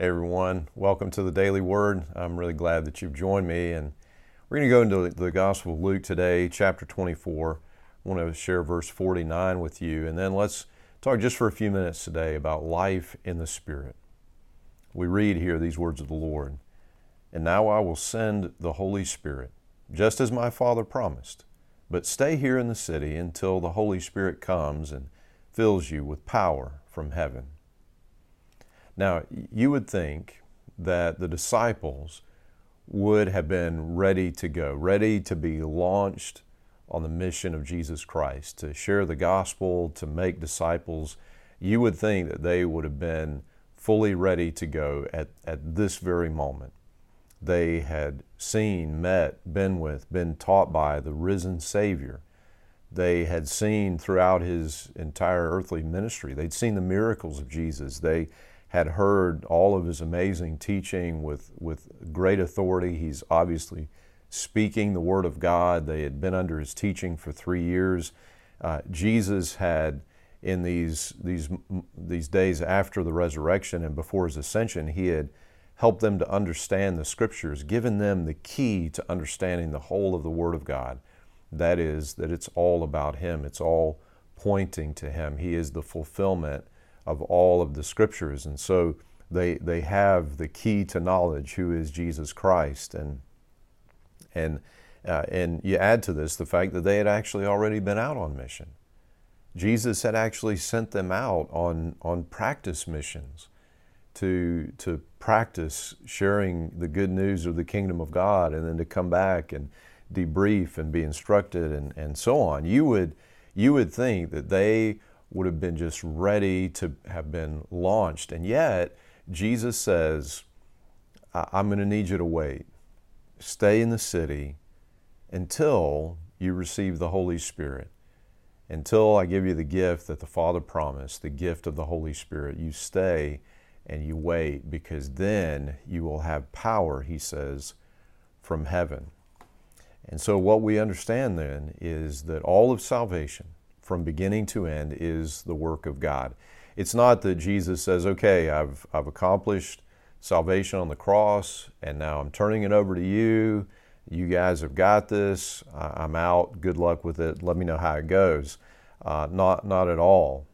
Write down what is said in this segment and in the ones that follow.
Hey everyone, welcome to the Daily Word. I'm really glad that you've joined me, and we're going to go into the Gospel of Luke today, chapter 24. I want to share verse 49 with you, and then let's talk just for a few minutes today about life in the Spirit. We read here these words of the Lord And now I will send the Holy Spirit, just as my Father promised. But stay here in the city until the Holy Spirit comes and fills you with power from heaven. Now, you would think that the disciples would have been ready to go, ready to be launched on the mission of Jesus Christ, to share the gospel, to make disciples. You would think that they would have been fully ready to go at, at this very moment. They had seen, met, been with, been taught by the risen Savior. They had seen throughout his entire earthly ministry, they'd seen the miracles of Jesus. They had heard all of his amazing teaching with, with great authority. He's obviously speaking the Word of God. They had been under his teaching for three years. Uh, Jesus had, in these, these, these days after the resurrection and before his ascension, he had helped them to understand the Scriptures, given them the key to understanding the whole of the Word of God. That is, that it's all about him, it's all pointing to him. He is the fulfillment of all of the scriptures. And so they, they have the key to knowledge, who is Jesus Christ. And, and, uh, and you add to this the fact that they had actually already been out on mission. Jesus had actually sent them out on, on practice missions to, to practice sharing the good news of the kingdom of God and then to come back and debrief and be instructed and, and so on. You would, you would think that they would have been just ready to have been launched. And yet, Jesus says, I'm going to need you to wait. Stay in the city until you receive the Holy Spirit. Until I give you the gift that the Father promised, the gift of the Holy Spirit. You stay and you wait because then you will have power, he says, from heaven. And so, what we understand then is that all of salvation, from beginning to end is the work of God. It's not that Jesus says, okay, I've, I've accomplished salvation on the cross and now I'm turning it over to you. You guys have got this. I'm out. Good luck with it. Let me know how it goes. Uh, not, not at all.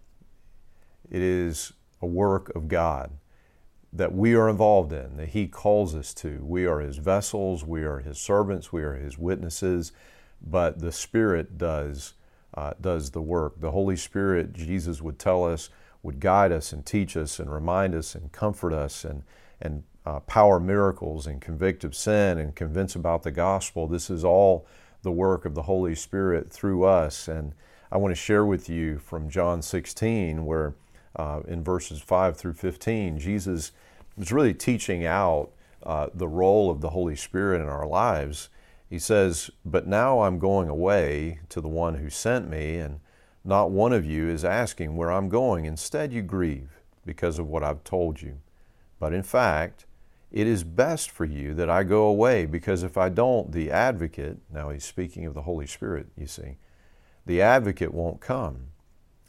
It is a work of God that we are involved in, that He calls us to. We are His vessels, we are His servants, we are His witnesses, but the Spirit does uh, does the work. The Holy Spirit, Jesus would tell us, would guide us and teach us and remind us and comfort us and, and uh, power miracles and convict of sin and convince about the gospel. This is all the work of the Holy Spirit through us. And I want to share with you from John 16, where uh, in verses 5 through 15, Jesus was really teaching out uh, the role of the Holy Spirit in our lives he says, But now I'm going away to the one who sent me, and not one of you is asking where I'm going. Instead, you grieve because of what I've told you. But in fact, it is best for you that I go away, because if I don't, the advocate, now he's speaking of the Holy Spirit, you see, the advocate won't come.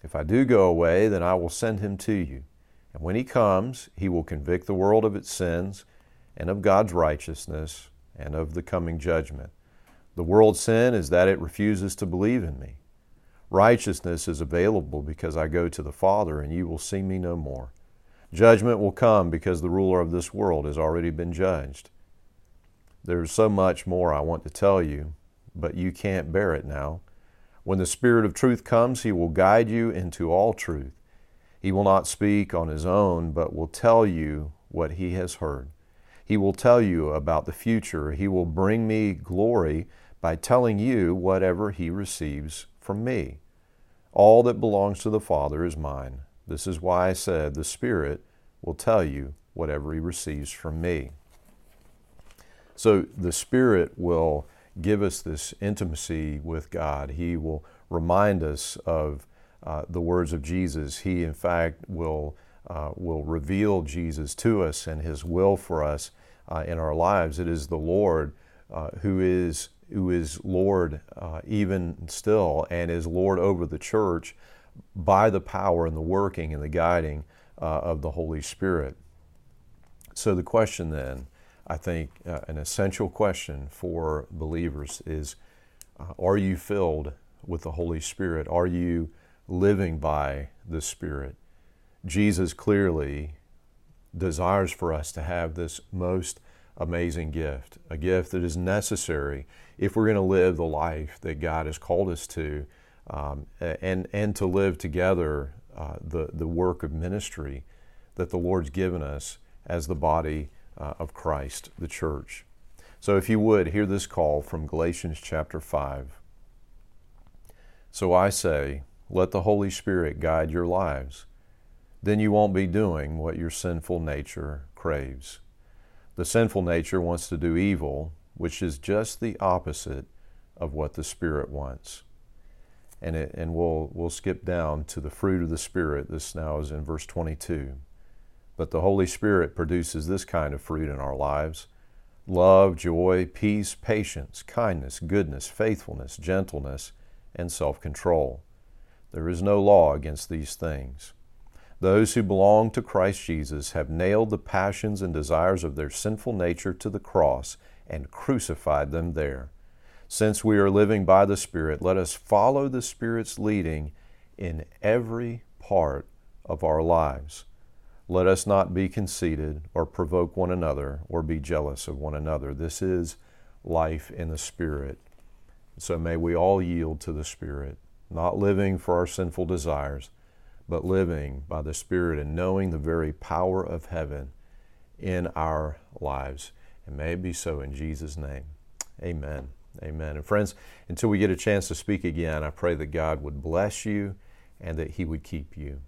If I do go away, then I will send him to you. And when he comes, he will convict the world of its sins and of God's righteousness and of the coming judgment. The world's sin is that it refuses to believe in me. Righteousness is available because I go to the Father, and you will see me no more. Judgment will come because the ruler of this world has already been judged. There's so much more I want to tell you, but you can't bear it now. When the Spirit of truth comes, He will guide you into all truth. He will not speak on His own, but will tell you what He has heard. He will tell you about the future. He will bring me glory by telling you whatever he receives from me. All that belongs to the Father is mine. This is why I said the Spirit will tell you whatever he receives from me. So the Spirit will give us this intimacy with God. He will remind us of uh, the words of Jesus. He, in fact, will uh, will reveal Jesus to us and His will for us uh, in our lives. It is the Lord uh, who is who is Lord uh, even still and is Lord over the church by the power and the working and the guiding uh, of the Holy Spirit. So, the question then, I think, uh, an essential question for believers is uh, Are you filled with the Holy Spirit? Are you living by the Spirit? Jesus clearly desires for us to have this most amazing gift, a gift that is necessary if we're going to live the life that God has called us to, um, and and to live together uh, the the work of ministry that the Lord's given us as the body uh, of Christ, the church. So, if you would hear this call from Galatians chapter five. So I say, let the Holy Spirit guide your lives. Then you won't be doing what your sinful nature craves. The sinful nature wants to do evil, which is just the opposite of what the Spirit wants. And, it, and we'll, we'll skip down to the fruit of the Spirit. This now is in verse 22. But the Holy Spirit produces this kind of fruit in our lives love, joy, peace, patience, kindness, goodness, faithfulness, gentleness, and self control. There is no law against these things. Those who belong to Christ Jesus have nailed the passions and desires of their sinful nature to the cross and crucified them there. Since we are living by the Spirit, let us follow the Spirit's leading in every part of our lives. Let us not be conceited or provoke one another or be jealous of one another. This is life in the Spirit. So may we all yield to the Spirit, not living for our sinful desires, but living by the Spirit and knowing the very power of heaven in our lives. And may it be so in Jesus' name. Amen. Amen. And friends, until we get a chance to speak again, I pray that God would bless you and that He would keep you.